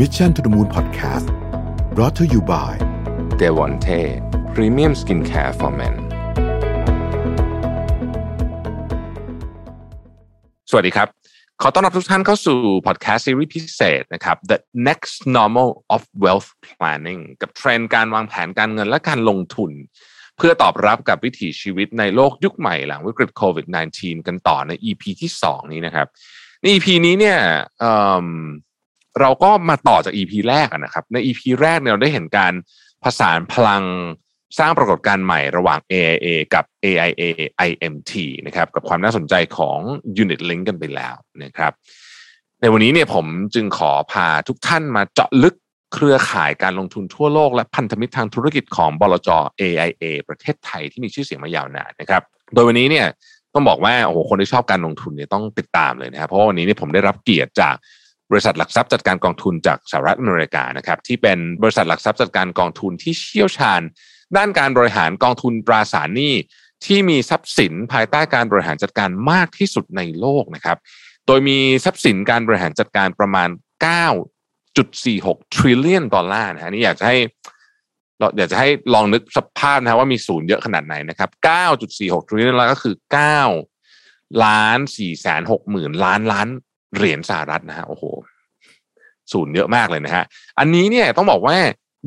Mission to the Moon Podcast brought to you by เดวอนเทพรีเมียมสกินแคร์ for men สวัสดีครับ ขอต้อนรับทุกท่านเข้าสู่พอดแคสต์ซีรีส์พิเศษนะครับ The Next Normal of Wealth Planning กับเทรนด์การวางแผนการเงินและการลงทุน เพื่อตอบรับกับวิถีชีวิตในโลกยุคใหม่หลังวิกฤตโควิด -19 กันต่อใน EP ที่ 2 นี้นะครับใน EP นี้เนี่ย เราก็มาต่อจาก EP แรกนะครับใน EP แรกเนี่ยเราได้เห็นการผสานพลังสร้างปรากฏการณ์ใหม่ระหว่าง AIA กับ AIA IMT นะครับกับความน่าสนใจของ Unit Link กันไปแล้วนะครับในวันนี้เนี่ยผมจึงขอพาทุกท่านมาเจาะลึกเครือข่ายการลงทุนทั่วโลก และพันธมิตรทางธุรกิจของบลจ AIA ประเทศไทยที่มีชื่อเสียงมายาวนานนะครับโดยวันนี้เนี่ยต้องบอกว่าโอ้โหคนที่ชอบการลงทุนเนี่ยต้องติดตามเลยนะครับเพราะวันนี้เนี่ยผมได้รับเกียรติจาก บริษัทหลักทรัพย์จัดการกองทุนจากสหรัฐอเมริกานะครับที่เป็นบริษัทหลักทรัพย์จัดการกองทุนที่เชี่ยวชาญ ด้านการบริหารกองทุนตราสารหนี้ที่มีทรัพย์สินภายใต้การบริหารจัดการมากที่สุดในโลกนะครับ โดยมีทรัพย์สินการบริหารจัดการประมาณ 9.46 trillion ดอลลาร์นะฮะนี่อยากจะให้เราอยากจะให้ลองนึกสภาพนะว่ามีศูนย์เยอะขนาดไหนนะครับ 9.46 trillion แล้วก็คือ 9 ล้าน4แสน6หมื่นล้านล้านเหรียญสหรัฐนะฮะโอ้โห ศูนย์เยอะมากเลยนะฮะ อันนี้เนี่ยต้องบอกว่า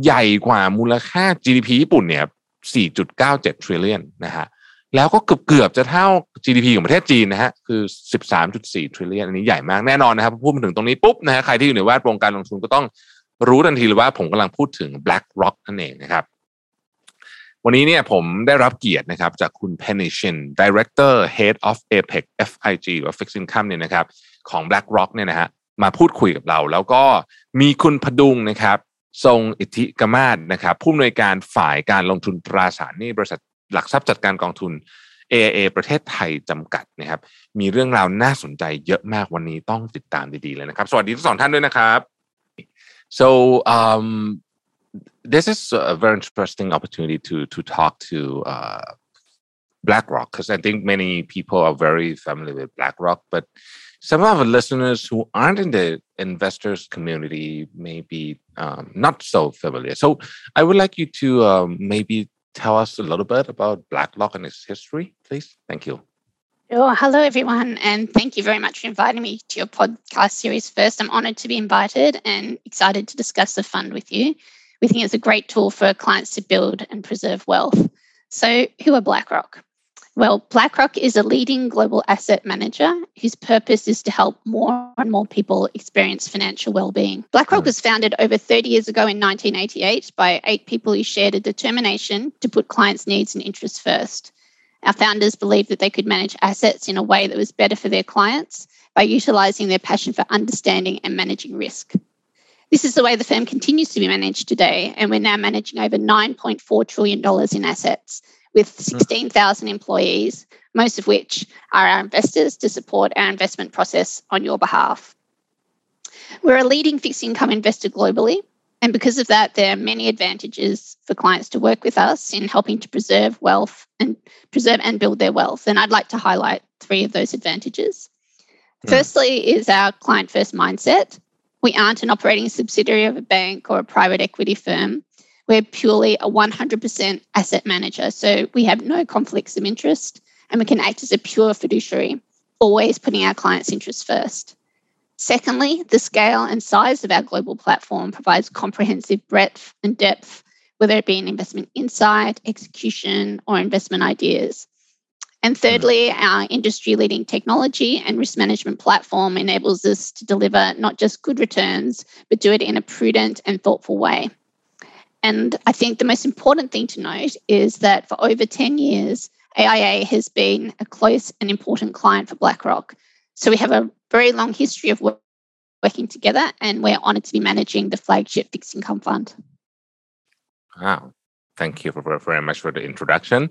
ใหญ่กว่ามูลค่า GDP ญี่ปุ่นเนี่ย 4.97 trillion นะฮะ แล้วก็เกือบเกือบจะเท่า GDP ของประเทศจีนนะฮะ คือ 13.4 trillion อันนี้ใหญ่มากแน่นอนนะครับ พูดมาถึงตรงนี้ปุ๊บนะฮะ ใครที่อยู่ในแวดวงการลงทุนก็ต้องรู้ทันทีเลยว่าผมกำลังพูดถึง BlackRock นั่นเองนะครับวันนี้เนี่ยผมได้รับเกียรตินะครับจากคุณ Penny Shin Director Head of APEC FIG หรือ Fixed Income เนี่ยนะครับของ BlackRock เนี่ยนะฮะ มาพูดคุยกับเรา แล้วก็มีคุณพดุงนะครับ ทรงอิทธิกมาศนะครับผู้อำนวยการฝ่ายการลงทุนตราสารหนี้บริษัทหลักทรัพย์จัดการกองทุน AIA ประเทศไทยจำกัดนะครับ มีเรื่องราวน่าสนใจเยอะมากวันนี้ต้องติดตามดีๆเลยนะครับ สวัสดีทั้งสองท่านด้วยนะครับ so um this is a very interesting opportunity to to talk to uh BlackRock because I think many people are very familiar with BlackRock, but some of our listeners who aren't in the investors community may be um, not so familiar. So I would like you to um, maybe tell us a little bit about BlackRock and its history, please. Thank you. Sure. Hello, everyone, and thank you very much for inviting me to your podcast series. First, I'm honored to be invited and excited to discuss the fund with you. We think it's a great tool for clients to build and preserve wealth. So, who are BlackRock? Well, BlackRock is a leading global asset manager whose purpose is to help more and more people experience financial well-being. BlackRock was founded over 30 years ago in 1988 by eight people who shared a determination to put clients' needs and interests first. Our founders believed that they could manage assets in a way that was better for their clients by utilizing their passion for understanding and managing risk. This is the way the firm continues to be managed today, and we're now managing over $9.4 trillion in assets with mm. 16,000 employees, most of which are our investors to support our investment process on your behalf. We're a leading fixed income investor globally, and because of that, there are many advantages for clients to work with us in helping to preserve wealth and preserve and build their wealth. And I'd like to highlight three of those advantages. Mm. Firstly, is our client first mindset. We aren't an operating subsidiary of a bank or a private equity firm. We're purely a 100% asset manager. So we have no conflicts of interest and we can act as a pure fiduciary, always putting our clients' interests first. Secondly, the scale and size of our global platform provides comprehensive breadth and depth, whether it be in investment insight, execution, or investment ideas. And thirdly, our industry leading technology and risk management platform enables us to deliver not just good returns, but do it in a prudent and thoughtful way. And I think the most important thing to note is that for over 10 years, AIA has been a close and important client for BlackRock. So we have a very long history of work- working together, and we're honored to be managing the flagship fixed income fund. Wow. Thank you for, very much for the introduction.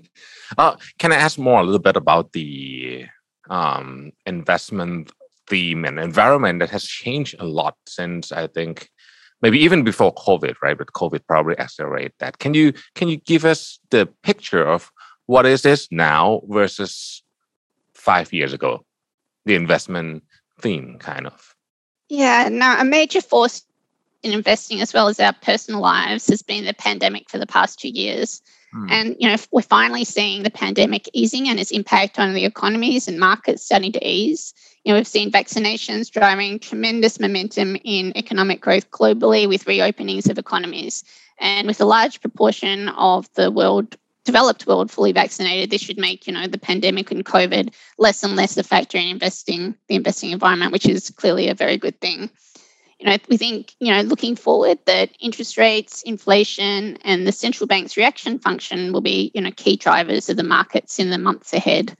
Uh, can I ask more a little bit about the um, investment theme and environment that has changed a lot since I think maybe even before COVID, right? But COVID probably accelerated that. Can you can you give us the picture of what is this now versus five years ago? The investment theme, kind of. Yeah, now a major force in investing as well as our personal lives has been the pandemic for the past two years. Hmm. And you know, we're finally seeing the pandemic easing and its impact on the economies and markets starting to ease. You know, we've seen vaccinations driving tremendous momentum in economic growth globally with reopenings of economies. And with a large proportion of the world developed world fully vaccinated, this should make, you know, the pandemic and COVID less and less a factor in investing the investing environment, which is clearly a very good thing you know, we think, you know, looking forward that interest rates, inflation, and the central bank's reaction function will be, you know, key drivers of the markets in the months ahead.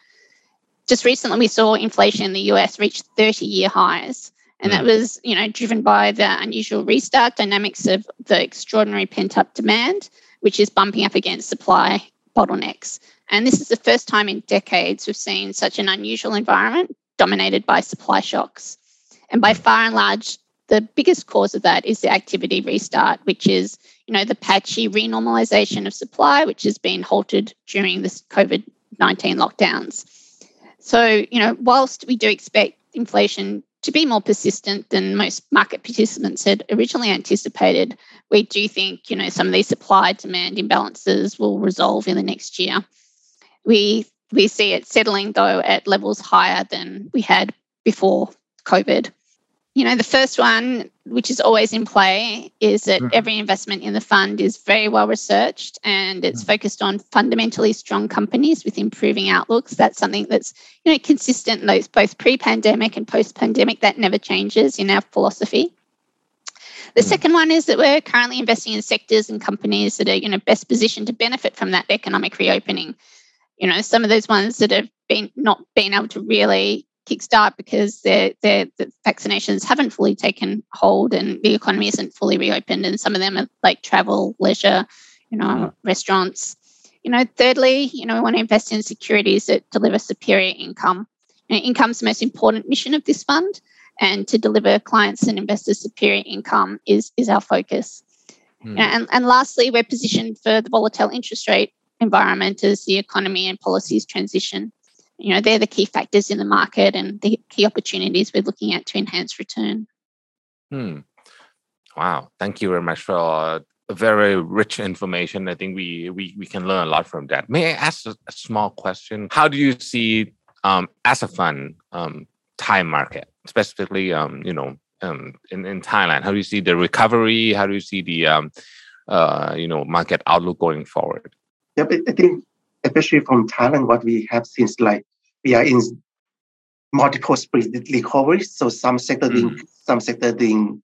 Just recently, we saw inflation in the US reach 30 year highs. And that mm. was, you know, driven by the unusual restart dynamics of the extraordinary pent up demand, which is bumping up against supply bottlenecks. And this is the first time in decades we've seen such an unusual environment dominated by supply shocks. And by far and large, the biggest cause of that is the activity restart, which is, you know, the patchy renormalization of supply, which has been halted during this COVID 19 lockdowns. So, you know, whilst we do expect inflation to be more persistent than most market participants had originally anticipated, we do think, you know, some of these supply demand imbalances will resolve in the next year. We we see it settling though at levels higher than we had before COVID you know, the first one, which is always in play, is that mm. every investment in the fund is very well researched and it's mm. focused on fundamentally strong companies with improving outlooks. That's something that's, you know, consistent in those both pre-pandemic and post-pandemic. That never changes in our philosophy. The mm. second one is that we're currently investing in sectors and companies that are, you know, best positioned to benefit from that economic reopening. You know, some of those ones that have been not been able to really kickstart because their their the vaccinations haven't fully taken hold and the economy isn't fully reopened and some of them are like travel leisure you know mm. restaurants you know thirdly you know we want to invest in securities that deliver superior income you know, income is the most important mission of this fund and to deliver clients and investors superior income is is our focus mm. you know, and, and lastly we're positioned for the volatile interest rate environment as the economy and policies transition you know they're the key factors in the market and the key opportunities we're looking at to enhance return. Hmm. wow. Thank you very much for a very rich information. I think we we, we can learn a lot from that. May i ask a, a small question? How do you see um, as a fund um, thai market specifically um, you know um, in, in thailand? How do you see the recovery? How do you see the um, uh, you know market outlook going forward? Yeah i think especially from Thailand, what we have seen is like we are in multiple speed recovery. So some sector mm. doing some sector doing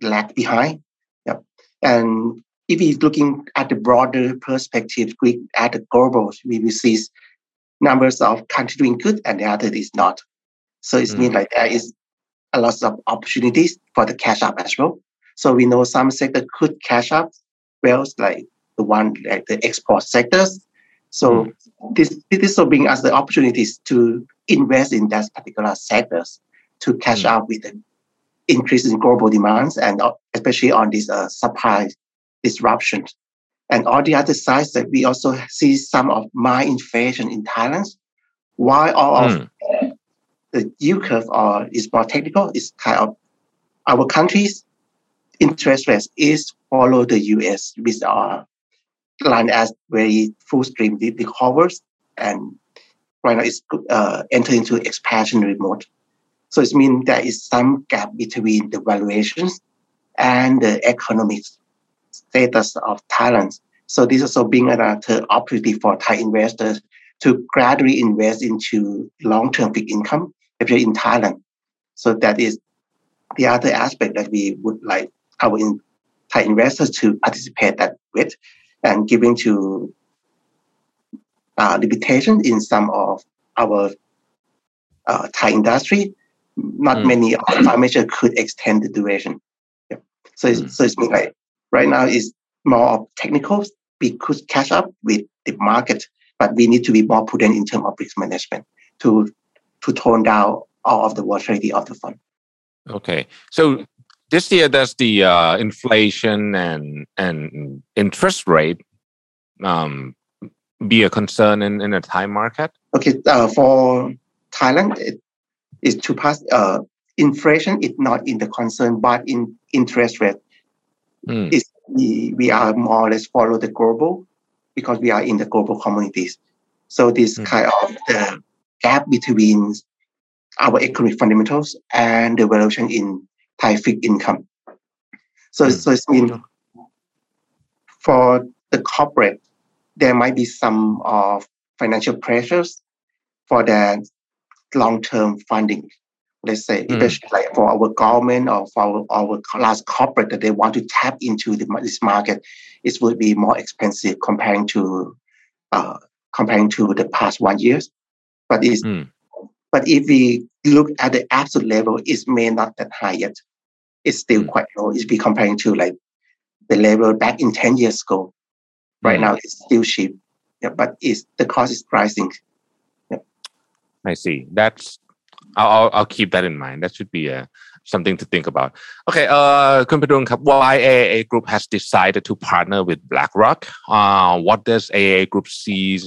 lag behind. Yep. And if we're looking at the broader perspective, at the global, we will see numbers of countries doing good and the other is not. So it mm. means like there is a lot of opportunities for the cash up as well. So we know some sector could cash up, well, like the one like the export sectors, so mm. this this will bring us the opportunities to invest in that particular sectors to catch mm. up with the increase in global demands and especially on this uh, supply disruption. And on the other side, that we also see some of my inflation in Thailand. Why all mm. of the yield curve are, is more technical, is kind of our country's interest rates is follow the US with our line as very full stream the, the covers and right now it's uh, entering into expansionary mode. So it means there is some gap between the valuations and the economic status of Thailand. So this is also being another opportunity for Thai investors to gradually invest into long-term fixed income, especially in Thailand. So that is the other aspect that we would like our in, Thai investors to participate that with and giving to uh, limitation in some of our uh, Thai industry. Not mm. many of our measures could extend the duration. Yeah. So it's, mm. so it's like right now is more of technical. We could catch up with the market, but we need to be more prudent in terms of risk management to to tone down all of the volatility of the fund. Okay, so this year does the uh, inflation and and interest rate um, be a concern in, in the Thai market? Okay, uh, for Thailand, it is to pass uh, inflation is not in the concern, but in interest rate Mm. is we, we are more or less follow the global because we are in the global communities. So this Mm. kind of the gap between our economic fundamentals and the valuation in Thai fixed income. So, Mm. so it means for the corporate, there might be some of financial pressures for the long-term funding. Let's say, Mm. especially like for our government or for our, our large corporate that they want to tap into the, this market, it will be more expensive comparing to uh, comparing to the past one years. But it's Mm. but if we look at the absolute level, it may not that high yet it's still mm. quite low. If you comparing to like the level back in 10 years ago, right mm. now it's still cheap, yeah, but it's, the cost is rising. Yeah. I see. That's I'll, I'll keep that in mind. That should be a something to think about. Okay, uh, คุณผดุงครับ why AIA Group has decided to partner with BlackRock. Uh, what does AIA Group sees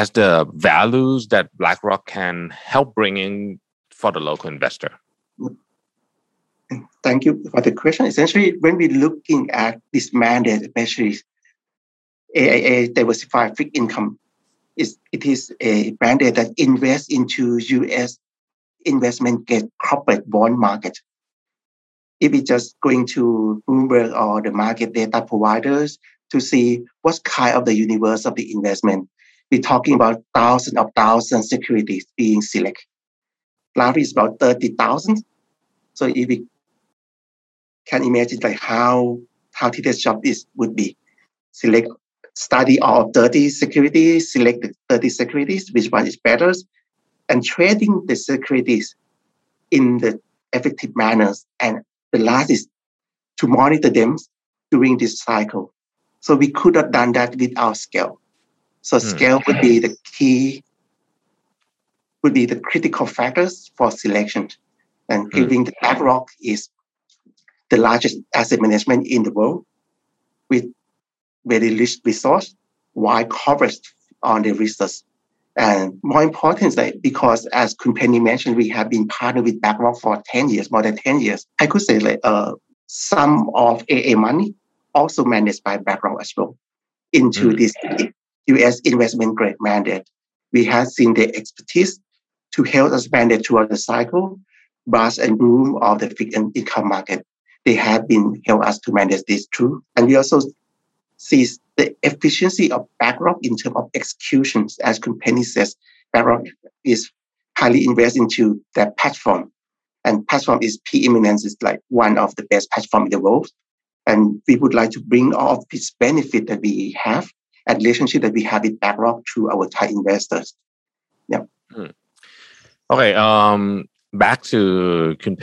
as the values that BlackRock can help bring in for the local investor? Thank you for the question. Essentially, when we're looking at this mandate, especially AIA diversified fixed income, is it is a mandate that invests into U.S. investment grade corporate bond market. If we just going to Bloomberg or the market data providers to see what kind of the universe of the investment, we're talking about thousands of thousands securities being selected. Last is about thirty thousand. So if we can imagine like how how today's job is would be select study all 30 securities, select the 30 securities, which one is better, and trading the securities in the effective manners. And the last is to monitor them during this cycle. So we could have done that without scale. So Hmm. scale would be the key, would be the critical factors for selection. And Hmm. giving the BlackRock is the largest asset management in the world with very rich resource, wide coverage on the research. And more important is because as Penny mentioned, we have been partnered with BlackRock for 10 years, more than 10 years. I could say like uh, some of AIA money also managed by BlackRock as well into Mm. this US investment grade mandate. We have seen the expertise to help us manage throughout the cycle, bust and boom of the fixed income market. They have been help us to manage this too. And we also see the efficiency of BlackRock in terms of executions. As company says, BlackRock is highly invested into their platform. And platform is preeminence is like one of the best platform in the world. And we would like to bring all of this benefit that we have and relationship that we have with BlackRock to our Thai investors. Yeah. Okay, um, back to Kun.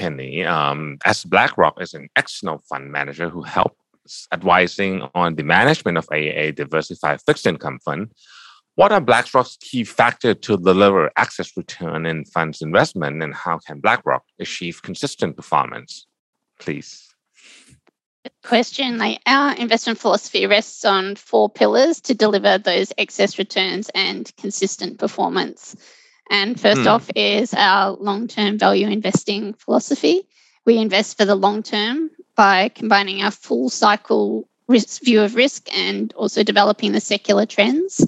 Um, as BlackRock is an external fund manager who helps advising on the management of AIA diversified fixed income fund, what are BlackRock's key factors to deliver excess return in funds investment, and how can BlackRock achieve consistent performance? Please. Good question like our investment philosophy rests on four pillars to deliver those excess returns and consistent performance and first Hmm. off is our long-term value investing philosophy we invest for the long term by combining our full cycle risk view of risk and also developing the secular trends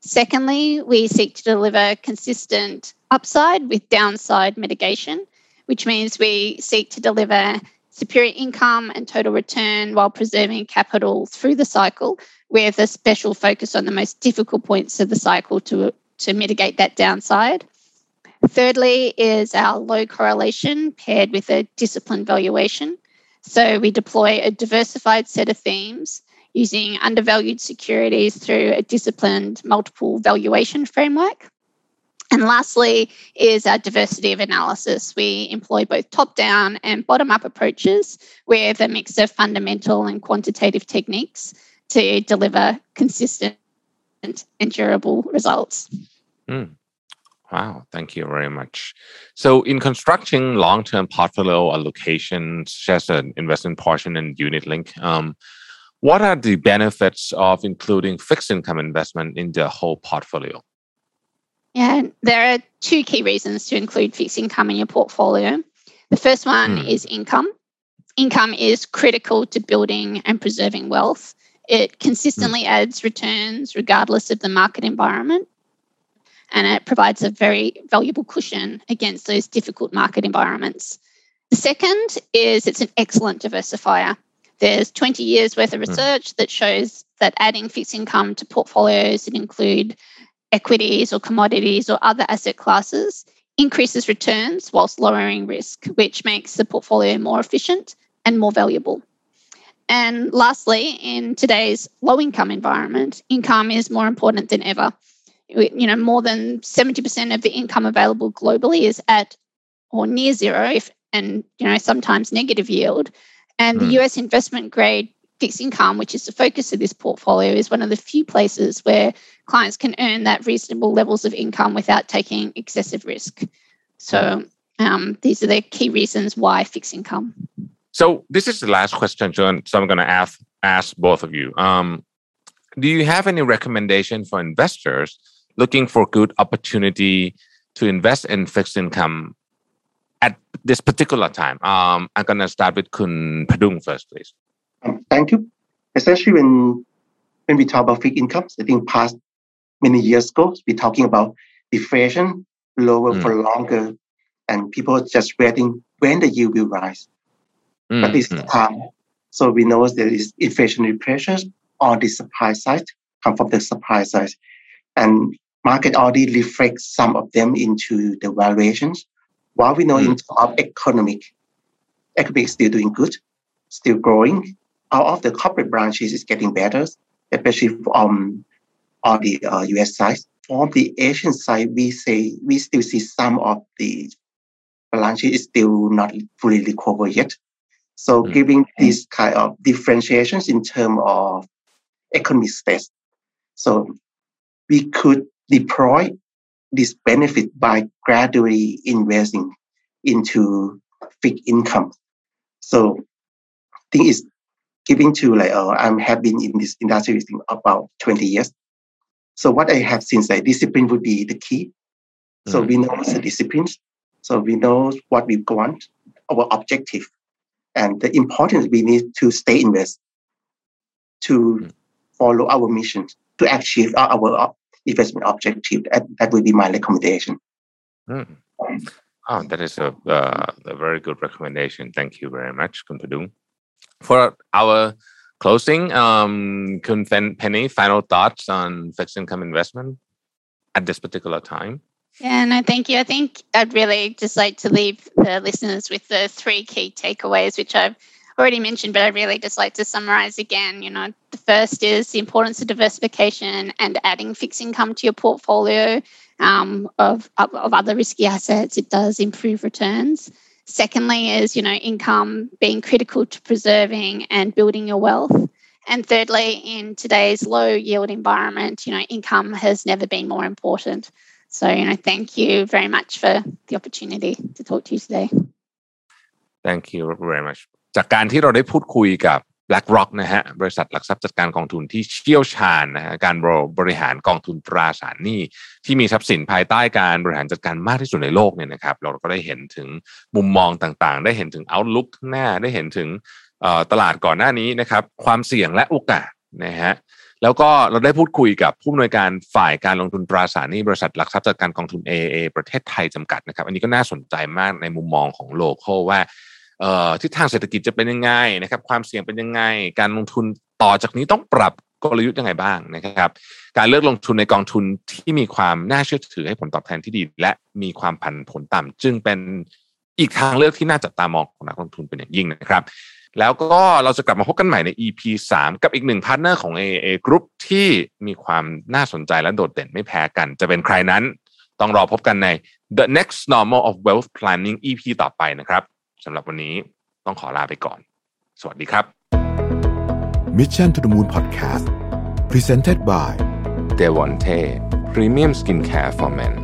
secondly we seek to deliver consistent upside with downside mitigation which means we seek to deliver superior income and total return while preserving capital through the cycle with a special focus on the most difficult points of the cycle to, to mitigate that downside. Thirdly, is our low correlation paired with a disciplined valuation. So we deploy a diversified set of themes using undervalued securities through a disciplined multiple valuation framework. And lastly, is our diversity of analysis. We employ both top down and bottom up approaches with a mix of fundamental and quantitative techniques to deliver consistent and durable results. Mm. Wow, thank you very much. So, in constructing long-term portfolio allocations, such as an investment portion and unit link, um, what are the benefits of including fixed income investment in the whole portfolio? Yeah, there are two key reasons to include fixed income in your portfolio. The first one Hmm. is income. income is critical to building and preserving wealth. It consistently mm. adds returns regardless of the market environment. And it provides a very valuable cushion against those difficult market environments. The second is it's an excellent diversifier. There's 20 years worth of hmm. research that shows that adding fixed income to portfolios that include equities or commodities or other asset classes increases returns whilst lowering risk, which makes the portfolio more efficient and more valuable. And lastly, in today's low income environment, income is more important than ever. You know, more than 70% of the income available globally is at or near zero, if, and you know, sometimes negative yield. And mm. the hmm. US investment grade fixed income, which is the focus of this portfolio, is one of the few places where clients can earn that reasonable levels of income without taking excessive risk. So um, these are the key reasons why fixed income. So this is the last question, John. So I'm going to ask ask both of you. Um, do you have any recommendation for investors looking for good opportunity to invest in fixed income at this particular time? Um, I'm going to start with Kun Padung first, please. Um, thank you. Especially when when we talk about fixed incomes, I think past many years ago, we're talking about deflation, lower mm. for longer, and people just waiting when the yield will rise. Mm. But this mm. time, so we know there is inflationary pressures on the supply side, come from the supply side, and market already reflects some of them into the valuations. While we know mm. in terms of economic, economic is still doing good, still growing, all of the corporate branches is getting better, especially um, on the uh, US side. On the Asian side, we say we still see some of the branches is still not fully recovered yet. So mm-hmm. giving this kind of differentiations in terms of economic stats. So we could deploy this benefit by gradually investing into fixed income. So I think it's giving to like uh, I have been in this industry about 20 years. So what I have seen is like discipline would be the key. So mm-hmm. we know the disciplines. So we know what we want, our objective. And the importance we need to stay invest to mm-hmm. follow our mission to achieve our, our investment objective. That, that would be my recommendation. Mm. Oh, that is a, uh, a very good recommendation. Thank you very much, Kun Padung for our closing, um, Penny, final thoughts on fixed income investment at this particular time? Yeah, no, thank you. I think I'd really just like to leave the listeners with the three key takeaways, which I've already mentioned, but I really just like to summarize again. You know, the first is the importance of diversification and adding fixed income to your portfolio um, of, of other risky assets. It does improve returns. Secondly, is you know income being critical to preserving and building your wealth. And thirdly, in today's low yield environment, you know, income has never been more important. So, you know, thank you very much for the opportunity to talk to you today. Thank you very much จากการที่เราได้พูดคุยกับ BlackRock นะฮะบริษัทหลักทรัพย์จัดการกองทุนที่เชี่ยวชาญนะฮะการบริหารกองทุนตราสารหนี้ที่มีทรัพย์สินภายใต้การบริหารจัดการมากที่สุดในโลกเนี่ยนะครับเราก็ได้เห็นถึงมุมมองต่างๆ ได้เห็นถึง outlook ข้างหน้าได้เห็นถึงตลาดก่อนหน้านี้นะครับความเสี่ยงและโอกาสนะฮะแล้วก็เราได้พูดคุยกับผู้อำนวยการฝ่ายการลงทุนตราสารหนี้บริษัทหลักทรัพย์จัดการกองทุน AA ประเทศไทยจำกัดนะครับ อันนี้ก็น่าสนใจมากในมุมมองของโลโก้ว่า ทิศทางเศรษฐกิจจะเป็นยังไงนะครับความเสี่ยงเป็นยังไง การลงทุนต่อจากนี้ต้องปรับกลยุทธ์ยังไงบ้างนะครับ การเลือกลงทุนในกองทุนที่มีความน่าเชื่อถือให้ผลตอบแทนที่ดี และมีความผันผลต่ำจึงเป็นอีกทางเลือกที่น่าจับตามองของนักลงทุนเป็นอย่างยิ่งนะครับ แล้วก็เราจะกลับมาพบกันใหม่ใน EP 3 กับอีกหนึ่งพาร์ทเนอร์ของ AA Group ที่มีความน่าสนใจและโดดเด่นไม่แพ้กัน จะเป็นใครนั้น ต้องรอพบกันใน The Next Normal of Wealth Planning EP ต่อไปนะครับ สำหรับวันนี้ต้องขอลาไปก่อน สวัสดีครับ Mission to the Moon Podcast Presented by d e v o n t e Premium Skincare for Men